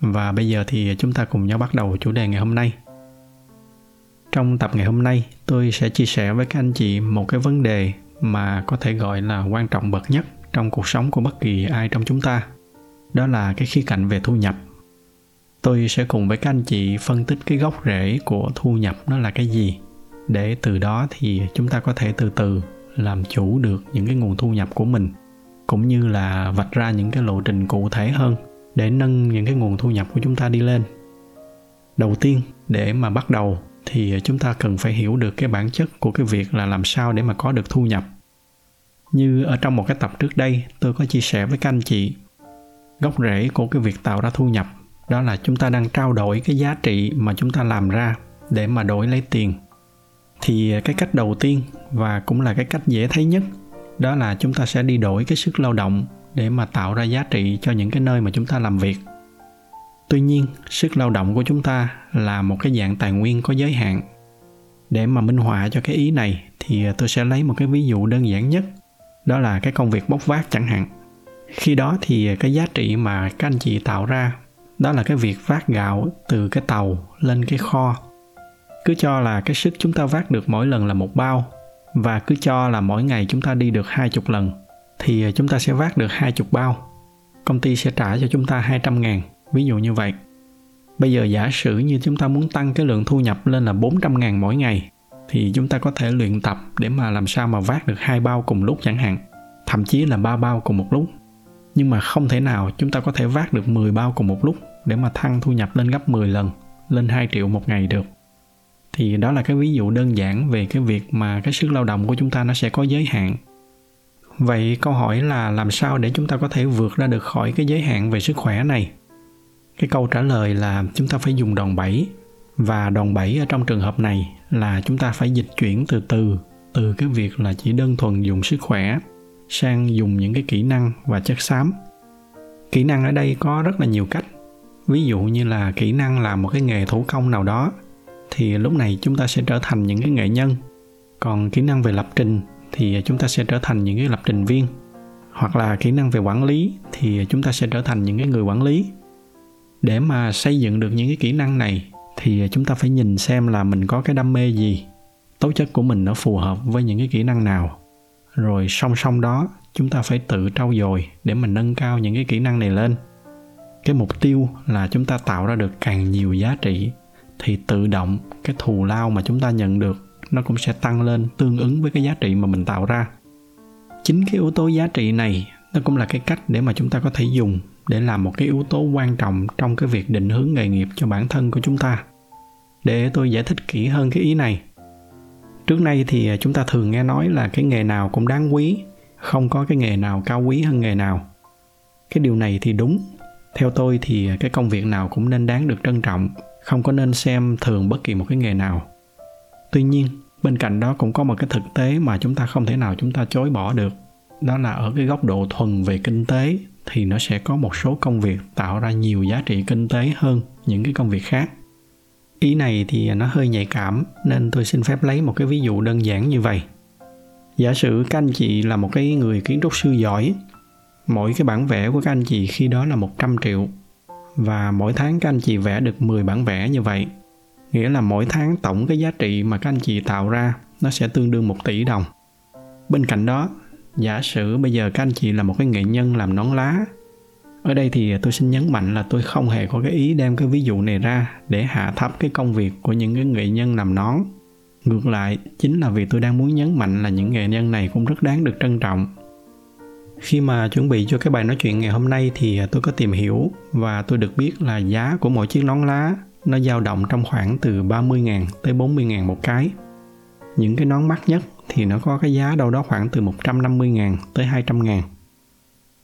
và bây giờ thì chúng ta cùng nhau bắt đầu chủ đề ngày hôm nay. Trong tập ngày hôm nay, tôi sẽ chia sẻ với các anh chị một cái vấn đề mà có thể gọi là quan trọng bậc nhất trong cuộc sống của bất kỳ ai trong chúng ta. Đó là cái khía cạnh về thu nhập. Tôi sẽ cùng với các anh chị phân tích cái gốc rễ của thu nhập nó là cái gì để từ đó thì chúng ta có thể từ từ làm chủ được những cái nguồn thu nhập của mình cũng như là vạch ra những cái lộ trình cụ thể hơn để nâng những cái nguồn thu nhập của chúng ta đi lên. Đầu tiên, để mà bắt đầu thì chúng ta cần phải hiểu được cái bản chất của cái việc là làm sao để mà có được thu nhập. Như ở trong một cái tập trước đây, tôi có chia sẻ với các anh chị, gốc rễ của cái việc tạo ra thu nhập đó là chúng ta đang trao đổi cái giá trị mà chúng ta làm ra để mà đổi lấy tiền. Thì cái cách đầu tiên và cũng là cái cách dễ thấy nhất đó là chúng ta sẽ đi đổi cái sức lao động để mà tạo ra giá trị cho những cái nơi mà chúng ta làm việc. Tuy nhiên, sức lao động của chúng ta là một cái dạng tài nguyên có giới hạn. Để mà minh họa cho cái ý này thì tôi sẽ lấy một cái ví dụ đơn giản nhất, đó là cái công việc bốc vác chẳng hạn. Khi đó thì cái giá trị mà các anh chị tạo ra, đó là cái việc vác gạo từ cái tàu lên cái kho. Cứ cho là cái sức chúng ta vác được mỗi lần là một bao, và cứ cho là mỗi ngày chúng ta đi được hai chục lần thì à, chúng ta sẽ vác được hai chục bao. Công ty sẽ trả cho chúng ta 200 ngàn, ví dụ như vậy. Bây giờ giả sử như chúng ta muốn tăng cái lượng thu nhập lên là 400 ngàn mỗi ngày, thì chúng ta có thể luyện tập để mà làm sao mà vác được hai bao cùng lúc chẳng hạn, thậm chí là ba bao cùng một lúc. Nhưng mà không thể nào chúng ta có thể vác được 10 bao cùng một lúc để mà thăng thu nhập lên gấp 10 lần, lên 2 triệu một ngày được. Thì đó là cái ví dụ đơn giản về cái việc mà cái sức lao động của chúng ta nó sẽ có giới hạn vậy câu hỏi là làm sao để chúng ta có thể vượt ra được khỏi cái giới hạn về sức khỏe này? Cái câu trả lời là chúng ta phải dùng đòn bẩy. Và đòn bẩy ở trong trường hợp này là chúng ta phải dịch chuyển từ từ từ cái việc là chỉ đơn thuần dùng sức khỏe sang dùng những cái kỹ năng và chất xám. Kỹ năng ở đây có rất là nhiều cách. Ví dụ như là kỹ năng làm một cái nghề thủ công nào đó, thì lúc này chúng ta sẽ trở thành những cái nghệ nhân. Còn kỹ năng về lập trình thì chúng ta sẽ trở thành những cái lập trình viên. Hoặc là kỹ năng về quản lý thì chúng ta sẽ trở thành những cái người quản lý. Để mà xây dựng được những cái kỹ năng này thì chúng ta phải nhìn xem là mình có cái đam mê gì, tố chất của mình nó phù hợp với những cái kỹ năng nào. Rồi song song đó, chúng ta phải tự trau dồi để mà nâng cao những cái kỹ năng này lên. Cái mục tiêu là chúng ta tạo ra được càng nhiều giá trị thì tự động cái thù lao mà chúng ta nhận được nó cũng sẽ tăng lên tương ứng với cái giá trị mà mình tạo ra. Chính cái yếu tố giá trị này, nó cũng là cái cách để mà chúng ta có thể dùng để làm một cái yếu tố quan trọng trong cái việc định hướng nghề nghiệp cho bản thân của chúng ta. Để tôi giải thích kỹ hơn cái ý này. Trước nay thì chúng ta thường nghe nói là cái nghề nào cũng đáng quý, không có cái nghề nào cao quý hơn nghề nào. Cái điều này thì đúng. Theo tôi thì cái công việc nào cũng nên đáng được trân trọng, không có nên xem thường bất kỳ một cái nghề nào tuy nhiên, bên cạnh đó cũng có một cái thực tế mà chúng ta không thể nào chúng ta chối bỏ được. Đó là ở cái góc độ thuần về kinh tế thì nó sẽ có một số công việc tạo ra nhiều giá trị kinh tế hơn những cái công việc khác. Ý này thì nó hơi nhạy cảm, nên tôi xin phép lấy một cái ví dụ đơn giản như vậy. Giả sử các anh chị là một cái người kiến trúc sư giỏi, mỗi cái bản vẽ của các anh chị khi đó là 100 triệu, và mỗi tháng các anh chị vẽ được 10 bản vẽ như vậy nghĩa là mỗi tháng tổng cái giá trị mà các anh chị tạo ra, nó sẽ tương đương 1 tỷ đồng. Bên cạnh đó, giả sử bây giờ các anh chị là một cái nghệ nhân làm nón lá, ở đây thì tôi xin nhấn mạnh là tôi không hề có cái ý đem cái ví dụ này ra để hạ thấp cái công việc của những cái nghệ nhân làm nón. Ngược lại, chính là vì tôi đang muốn nhấn mạnh là những nghệ nhân này cũng rất đáng được trân trọng. Khi mà chuẩn bị cho cái bài nói chuyện ngày hôm nay thì tôi có tìm hiểu và tôi được biết là giá của mỗi chiếc nón lá nó dao động trong khoảng từ 30.000 tới 40.000 một cái. Những cái nón mắc nhất thì nó có cái giá đâu đó khoảng từ 150.000 tới 200.000.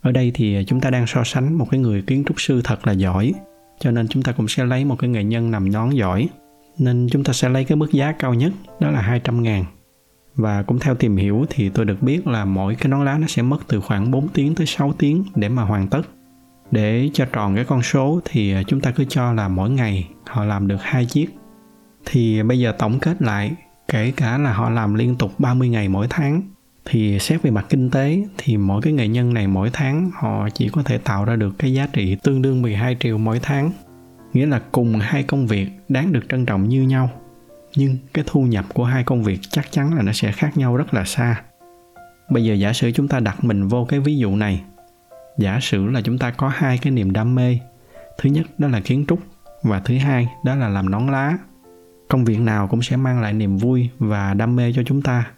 Ở đây thì chúng ta đang so sánh một cái người kiến trúc sư thật là giỏi, cho nên chúng ta cũng sẽ lấy một cái nghệ nhân nằm nón giỏi nên chúng ta sẽ lấy cái mức giá cao nhất, đó là 200 ngàn và cũng theo tìm hiểu thì tôi được biết là mỗi cái nón lá nó sẽ mất từ khoảng 4 tiếng tới 6 tiếng để mà hoàn tất để cho tròn cái con số thì à, chúng ta cứ cho là mỗi ngày họ làm được hai chiếc thì bây giờ tổng kết lại, kể cả là họ làm liên tục 30 ngày mỗi tháng, thì xét về mặt kinh tế thì mỗi cái nghệ nhân này mỗi tháng họ chỉ có thể tạo ra được cái giá trị tương đương 12 triệu mỗi tháng. Nghĩa là cùng hai công việc đáng được trân trọng như nhau. Nhưng cái thu nhập của hai công việc chắc chắn là nó sẽ khác nhau rất là xa. Bây giờ giả sử chúng ta đặt mình vô cái ví dụ này. Giả sử là chúng ta có hai cái niềm đam mê. Thứ nhất đó là kiến trúc và thứ hai đó là làm nón lá. Công việc nào cũng sẽ mang lại niềm vui và đam mê cho chúng ta.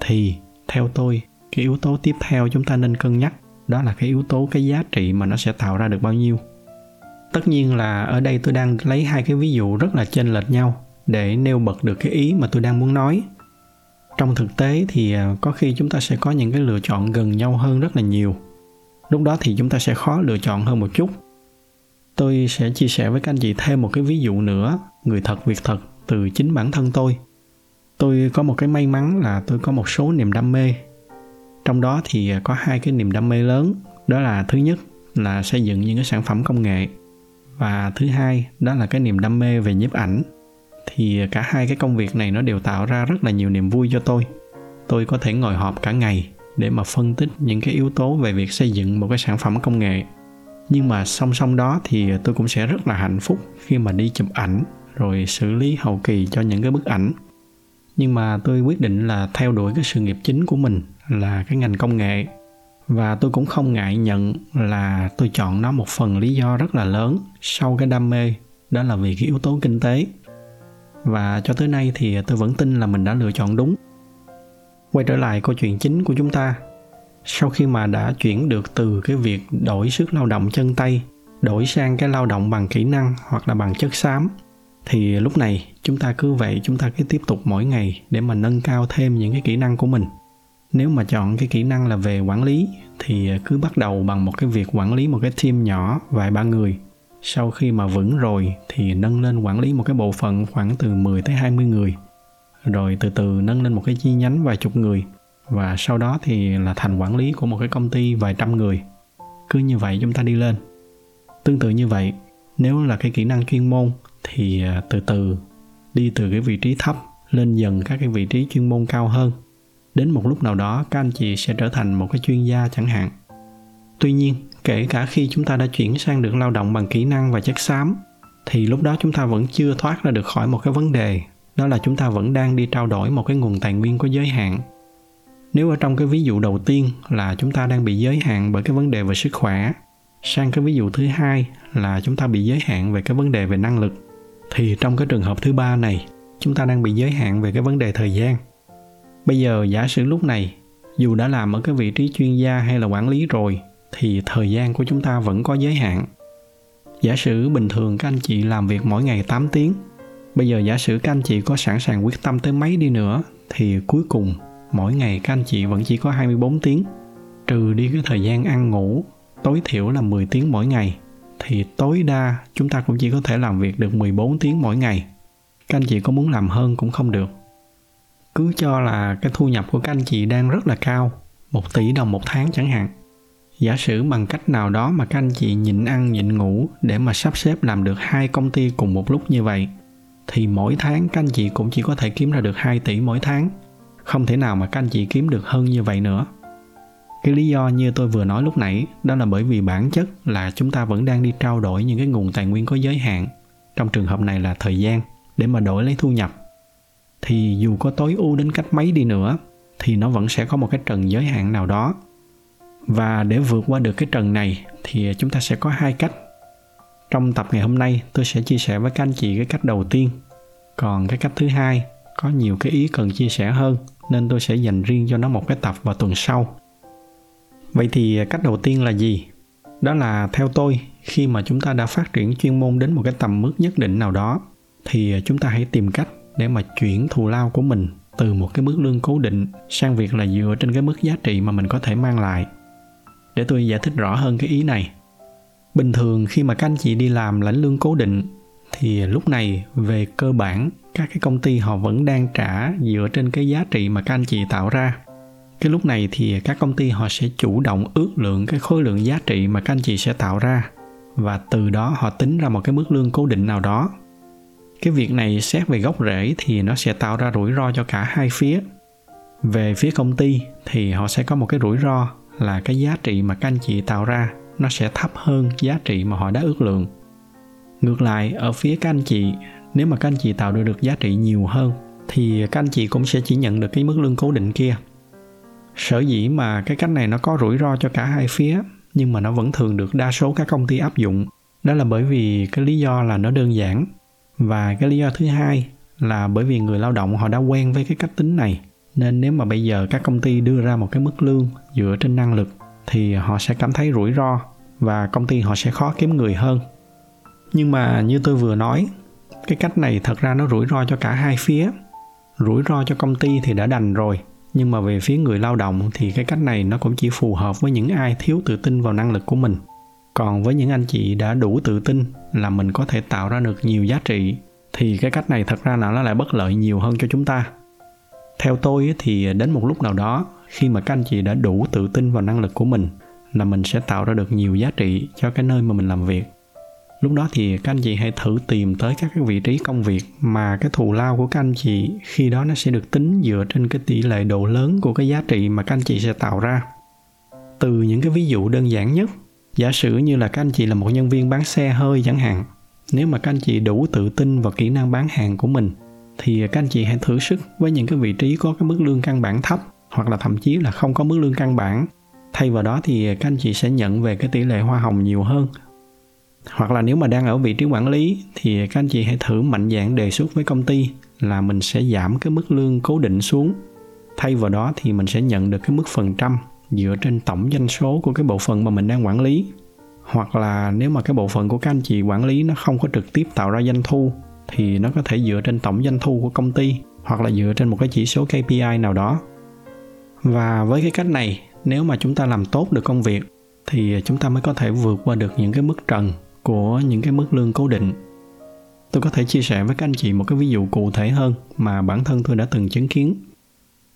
Thì, theo tôi, cái yếu tố tiếp theo chúng ta nên cân nhắc đó là cái yếu tố, cái giá trị mà nó sẽ tạo ra được bao nhiêu tất nhiên là ở đây tôi đang lấy hai cái ví dụ rất là chênh lệch nhau để nêu bật được cái ý mà tôi đang muốn nói trong thực tế thì à, có khi chúng ta sẽ có những cái lựa chọn gần nhau hơn rất là nhiều lúc đó thì chúng ta sẽ khó lựa chọn hơn một chút. Tôi sẽ chia sẻ với các anh chị thêm một cái ví dụ nữa, người thật, việc thật, từ chính bản thân tôi. Tôi có một cái may mắn là tôi có một số niềm đam mê. Trong đó thì có hai cái niềm đam mê lớn. Đó là thứ nhất là xây dựng những cái sản phẩm công nghệ và thứ hai đó là cái niềm đam mê về nhiếp ảnh. Thì cả hai cái công việc này nó đều tạo ra rất là nhiều niềm vui cho tôi. Tôi có thể ngồi họp cả ngày để mà phân tích những cái yếu tố về việc xây dựng một cái sản phẩm công nghệ. Nhưng mà song song đó thì tôi cũng sẽ rất là hạnh phúc khi mà đi chụp ảnh, rồi xử lý hậu kỳ cho những cái bức ảnh. Nhưng mà tôi quyết định là theo đuổi cái sự nghiệp chính của mình là cái ngành công nghệ. Và tôi cũng không ngại nhận là tôi chọn nó một phần lý do rất là lớn sau cái đam mê, đó là vì cái yếu tố kinh tế. Và cho tới nay thì tôi vẫn tin là mình đã lựa chọn đúng quay trở lại câu chuyện chính của chúng ta. Sau khi mà đã chuyển được từ cái việc đổi sức lao động chân tay, đổi sang cái lao động bằng kỹ năng hoặc là bằng chất xám, thì lúc này chúng ta cứ vậy, chúng ta cứ tiếp tục mỗi ngày để mà nâng cao thêm những cái kỹ năng của mình. Nếu mà chọn cái kỹ năng là về quản lý, thì cứ bắt đầu bằng một cái việc quản lý một cái team nhỏ, vài ba người. Sau khi mà vững rồi thì nâng lên quản lý một cái bộ phận khoảng từ 10 tới 20 người rồi từ từ nâng lên một cái chi nhánh vài chục người. Và sau đó thì là thành quản lý của một cái công ty vài trăm người. Cứ như vậy chúng ta đi lên. Tương tự như vậy, nếu là cái kỹ năng chuyên môn thì à, từ từ đi từ cái vị trí thấp lên dần các cái vị trí chuyên môn cao hơn. Đến một lúc nào đó, các anh chị sẽ trở thành một cái chuyên gia chẳng hạn. Tuy nhiên, kể cả khi chúng ta đã chuyển sang được lao động bằng kỹ năng và chất xám, thì lúc đó chúng ta vẫn chưa thoát ra được khỏi một cái vấn đề đó là chúng ta vẫn đang đi trao đổi một cái nguồn tài nguyên có giới hạn. Nếu ở trong cái ví dụ đầu tiên là chúng ta đang bị giới hạn bởi cái vấn đề về sức khỏe, sang cái ví dụ thứ hai là chúng ta bị giới hạn về cái vấn đề về năng lực, thì trong cái trường hợp thứ ba này, chúng ta đang bị giới hạn về cái vấn đề thời gian. Bây giờ giả sử lúc này, dù đã làm ở cái vị trí chuyên gia hay là quản lý rồi, thì thời gian của chúng ta vẫn có giới hạn. Giả sử bình thường các anh chị làm việc mỗi ngày 8 tiếng bây giờ giả sử các anh chị có sẵn sàng quyết tâm tới mấy đi nữa thì cuối cùng mỗi ngày các anh chị vẫn chỉ có 24 tiếng trừ đi cái thời gian ăn ngủ tối thiểu là 10 tiếng mỗi ngày thì tối đa chúng ta cũng chỉ có thể làm việc được 14 tiếng mỗi ngày. Các anh chị có muốn làm hơn cũng không được. Cứ cho là cái thu nhập của các anh chị đang rất là cao, 1 tỷ đồng một tháng chẳng hạn. Giả sử bằng cách nào đó mà các anh chị nhịn ăn nhịn ngủ để mà sắp xếp làm được hai công ty cùng một lúc như vậy thì mỗi tháng các anh chị cũng chỉ có thể kiếm ra được 2 tỷ mỗi tháng. Không thể nào mà các anh chị kiếm được hơn như vậy nữa. Cái lý do như tôi vừa nói lúc nãy, đó là bởi vì bản chất là chúng ta vẫn đang đi trao đổi những cái nguồn tài nguyên có giới hạn. Trong trường hợp này là thời gian, để mà đổi lấy thu nhập. Thì dù có tối ưu đến cách mấy đi nữa, thì nó vẫn sẽ có một cái trần giới hạn nào đó. Và để vượt qua được cái trần này, thì chúng ta sẽ có hai cách trong tập ngày hôm nay, tôi sẽ chia sẻ với các anh chị cái cách đầu tiên. Còn cái cách thứ hai, có nhiều cái ý cần chia sẻ hơn, nên tôi sẽ dành riêng cho nó một cái tập vào tuần sau. Vậy thì cách đầu tiên là gì? Đó là theo tôi, khi mà chúng ta đã phát triển chuyên môn đến một cái tầm mức nhất định nào đó, thì chúng ta hãy tìm cách để mà chuyển thù lao của mình từ một cái mức lương cố định sang việc là dựa trên cái mức giá trị mà mình có thể mang lại. Để tôi giải thích rõ hơn cái ý này bình thường khi mà các anh chị đi làm lãnh lương cố định, thì lúc này về cơ bản, các cái công ty họ vẫn đang trả dựa trên cái giá trị mà các anh chị tạo ra. Cái lúc này thì các công ty họ sẽ chủ động ước lượng cái khối lượng giá trị mà các anh chị sẽ tạo ra, và từ đó họ tính ra một cái mức lương cố định nào đó. Cái việc này xét về gốc rễ thì nó sẽ tạo ra rủi ro cho cả hai phía. Về phía công ty thì họ sẽ có một cái rủi ro là cái giá trị mà các anh chị tạo ra nó sẽ thấp hơn giá trị mà họ đã ước lượng. Ngược lại, ở phía các anh chị, nếu mà các anh chị tạo được được giá trị nhiều hơn, thì các anh chị cũng sẽ chỉ nhận được cái mức lương cố định kia. Sở dĩ mà cái cách này nó có rủi ro cho cả hai phía, nhưng mà nó vẫn thường được đa số các công ty áp dụng, đó là bởi vì cái lý do là nó đơn giản. Và cái lý do thứ hai là bởi vì người lao động họ đã quen với cái cách tính này, nên nếu mà bây giờ các công ty đưa ra một cái mức lương dựa trên năng lực thì họ sẽ cảm thấy rủi ro và công ty họ sẽ khó kiếm người hơn. Nhưng mà như tôi vừa nói, cái cách này thật ra nó rủi ro cho cả hai phía. Rủi ro cho công ty thì đã đành rồi, nhưng mà về phía người lao động thì cái cách này nó cũng chỉ phù hợp với những ai thiếu tự tin vào năng lực của mình. Còn với những anh chị đã đủ tự tin là mình có thể tạo ra được nhiều giá trị, thì cái cách này thật ra là nó lại bất lợi nhiều hơn cho chúng ta. Theo tôi thì đến một lúc nào đó khi mà các anh chị đã đủ tự tin vào năng lực của mình, là mình sẽ tạo ra được nhiều giá trị cho cái nơi mà mình làm việc. Lúc đó thì các anh chị hãy thử tìm tới các cái vị trí công việc mà cái thù lao của các anh chị khi đó nó sẽ được tính dựa trên cái tỷ lệ độ lớn của cái giá trị mà các anh chị sẽ tạo ra. Từ những cái ví dụ đơn giản nhất, giả sử như là các anh chị là một nhân viên bán xe hơi chẳng hạn, nếu mà các anh chị đủ tự tin vào kỹ năng bán hàng của mình, thì các anh chị hãy thử sức với những cái vị trí có cái mức lương căn bản thấp hoặc là thậm chí là không có mức lương căn bản. Thay vào đó thì các anh chị sẽ nhận về cái tỷ lệ hoa hồng nhiều hơn. Hoặc là nếu mà đang ở vị trí quản lý thì các anh chị hãy thử mạnh dạn đề xuất với công ty là mình sẽ giảm cái mức lương cố định xuống. Thay vào đó thì mình sẽ nhận được cái mức phần trăm dựa trên tổng doanh số của cái bộ phận mà mình đang quản lý. Hoặc là nếu mà cái bộ phận của các anh chị quản lý nó không có trực tiếp tạo ra doanh thu thì nó có thể dựa trên tổng doanh thu của công ty hoặc là dựa trên một cái chỉ số KPI nào đó. Và với cái cách này, nếu mà chúng ta làm tốt được công việc thì chúng ta mới có thể vượt qua được những cái mức trần của những cái mức lương cố định. Tôi có thể chia sẻ với các anh chị một cái ví dụ cụ thể hơn mà bản thân tôi đã từng chứng kiến.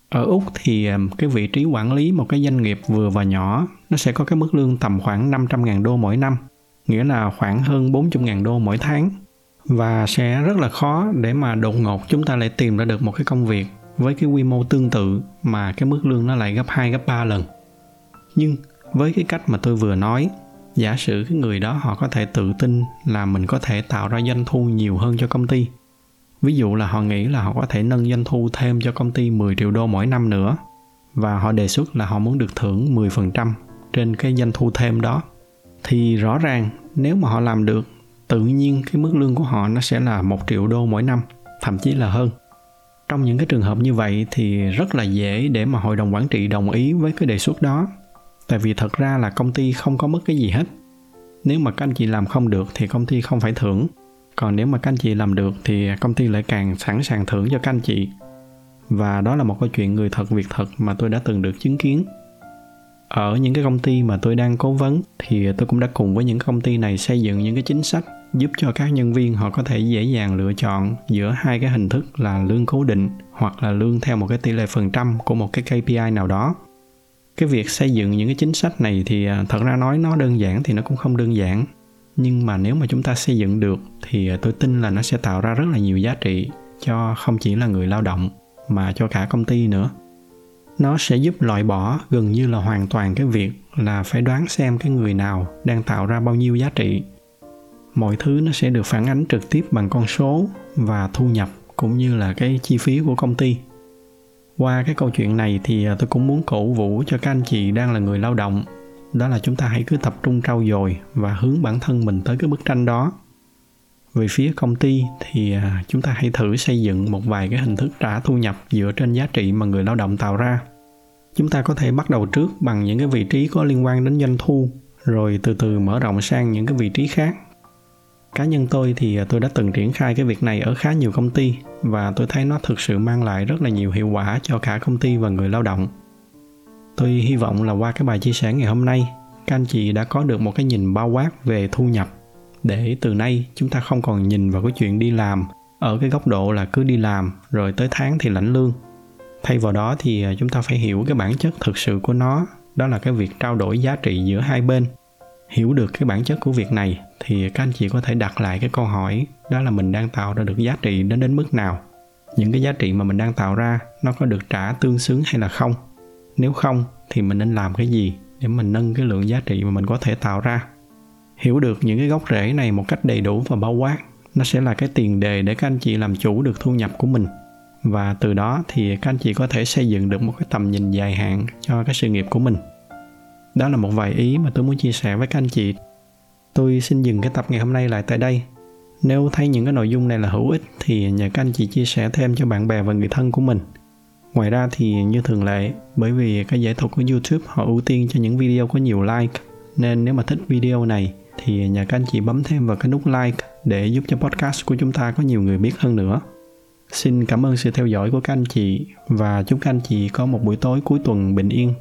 Ở Úc thì à, cái vị trí quản lý một cái doanh nghiệp vừa và nhỏ nó sẽ có cái mức lương tầm khoảng 500.000 đô mỗi năm, nghĩa là khoảng hơn 40.000 đô mỗi tháng và sẽ rất là khó để mà đột ngột chúng ta lại tìm ra được một cái công việc với cái quy mô tương tự mà cái mức lương nó lại gấp 2 gấp 3 lần. Nhưng với cái cách mà tôi vừa nói, giả sử cái người đó họ có thể tự tin là mình có thể tạo ra doanh thu nhiều hơn cho công ty. Ví dụ là họ nghĩ là họ có thể nâng doanh thu thêm cho công ty 10 triệu đô mỗi năm nữa và họ đề xuất là họ muốn được thưởng 10% trên cái doanh thu thêm đó thì rõ ràng nếu mà họ làm được tự nhiên cái mức lương của họ nó sẽ là một triệu đô mỗi năm thậm chí là hơn trong những cái trường hợp như vậy thì rất là dễ để mà hội đồng quản trị đồng ý với cái đề xuất đó. Tại vì thật ra là công ty không có mất cái gì hết. Nếu mà các anh chị làm không được thì công ty không phải thưởng. Còn nếu mà các anh chị làm được thì công ty lại càng sẵn sàng thưởng cho các anh chị. Và đó là một câu chuyện người thật, việc thật mà tôi đã từng được chứng kiến ở những cái công ty mà tôi đang cố vấn thì tôi cũng đã cùng với những công ty này xây dựng những cái chính sách giúp cho các nhân viên họ có thể dễ dàng lựa chọn giữa hai cái hình thức là lương cố định hoặc là lương theo một cái tỷ lệ phần trăm của một cái KPI nào đó. Cái việc xây dựng những cái chính sách này thì à, thật ra nói nó đơn giản thì nó cũng không đơn giản. Nhưng mà nếu mà chúng ta xây dựng được thì tôi tin là nó sẽ tạo ra rất là nhiều giá trị cho không chỉ là người lao động mà cho cả công ty nữa nó sẽ giúp loại bỏ gần như là hoàn toàn cái việc là phải đoán xem cái người nào đang tạo ra bao nhiêu giá trị. Mọi thứ nó sẽ được phản ánh trực tiếp bằng con số và thu nhập cũng như là cái chi phí của công ty. Qua cái câu chuyện này thì à, tôi cũng muốn cổ vũ cho các anh chị đang là người lao động. Đó là chúng ta hãy cứ tập trung trau dồi và hướng bản thân mình tới cái bức tranh đó. Về phía công ty thì à, chúng ta hãy thử xây dựng một vài cái hình thức trả thu nhập dựa trên giá trị mà người lao động tạo ra chúng ta có thể bắt đầu trước bằng những cái vị trí có liên quan đến doanh thu, rồi từ từ mở rộng sang những cái vị trí khác. Cá nhân tôi thì tôi đã từng triển khai cái việc này ở khá nhiều công ty và tôi thấy nó thực sự mang lại rất là nhiều hiệu quả cho cả công ty và người lao động. Tôi hy vọng là qua cái bài chia sẻ ngày hôm nay, các anh chị đã có được một cái nhìn bao quát về thu nhập. Để từ nay chúng ta không còn nhìn vào cái chuyện đi làm, ở cái góc độ là cứ đi làm, rồi tới tháng thì lãnh lương thay vào đó thì à, chúng ta phải hiểu cái bản chất thực sự của nó. Đó là cái việc trao đổi giá trị giữa hai bên. Hiểu được cái bản chất của việc này thì các anh chị có thể đặt lại cái câu hỏi, đó là mình đang tạo ra được giá trị đến đến mức nào? Những cái giá trị mà mình đang tạo ra, nó có được trả tương xứng hay là không? Nếu không thì mình nên làm cái gì để mình nâng cái lượng giá trị mà mình có thể tạo ra? Hiểu được những cái gốc rễ này một cách đầy đủ và bao quát, nó sẽ là cái tiền đề để các anh chị làm chủ được thu nhập của mình và từ đó thì các anh chị có thể xây dựng được một cái tầm nhìn dài hạn cho cái sự nghiệp của mình. Đó là một vài ý mà tôi muốn chia sẻ với các anh chị. Tôi xin dừng cái tập ngày hôm nay lại tại đây. Nếu thấy những cái nội dung này là hữu ích thì nhờ các anh chị chia sẻ thêm cho bạn bè và người thân của mình. Ngoài ra thì như thường lệ, bởi vì cái giải thuật của youtube họ ưu tiên cho những video có nhiều like, nên nếu mà thích video này thì nhờ các anh chị bấm thêm vào cái nút like để giúp cho podcast của chúng ta có nhiều người biết hơn nữa xin cảm ơn sự theo dõi của các anh chị và chúc các anh chị có một buổi tối cuối tuần bình yên.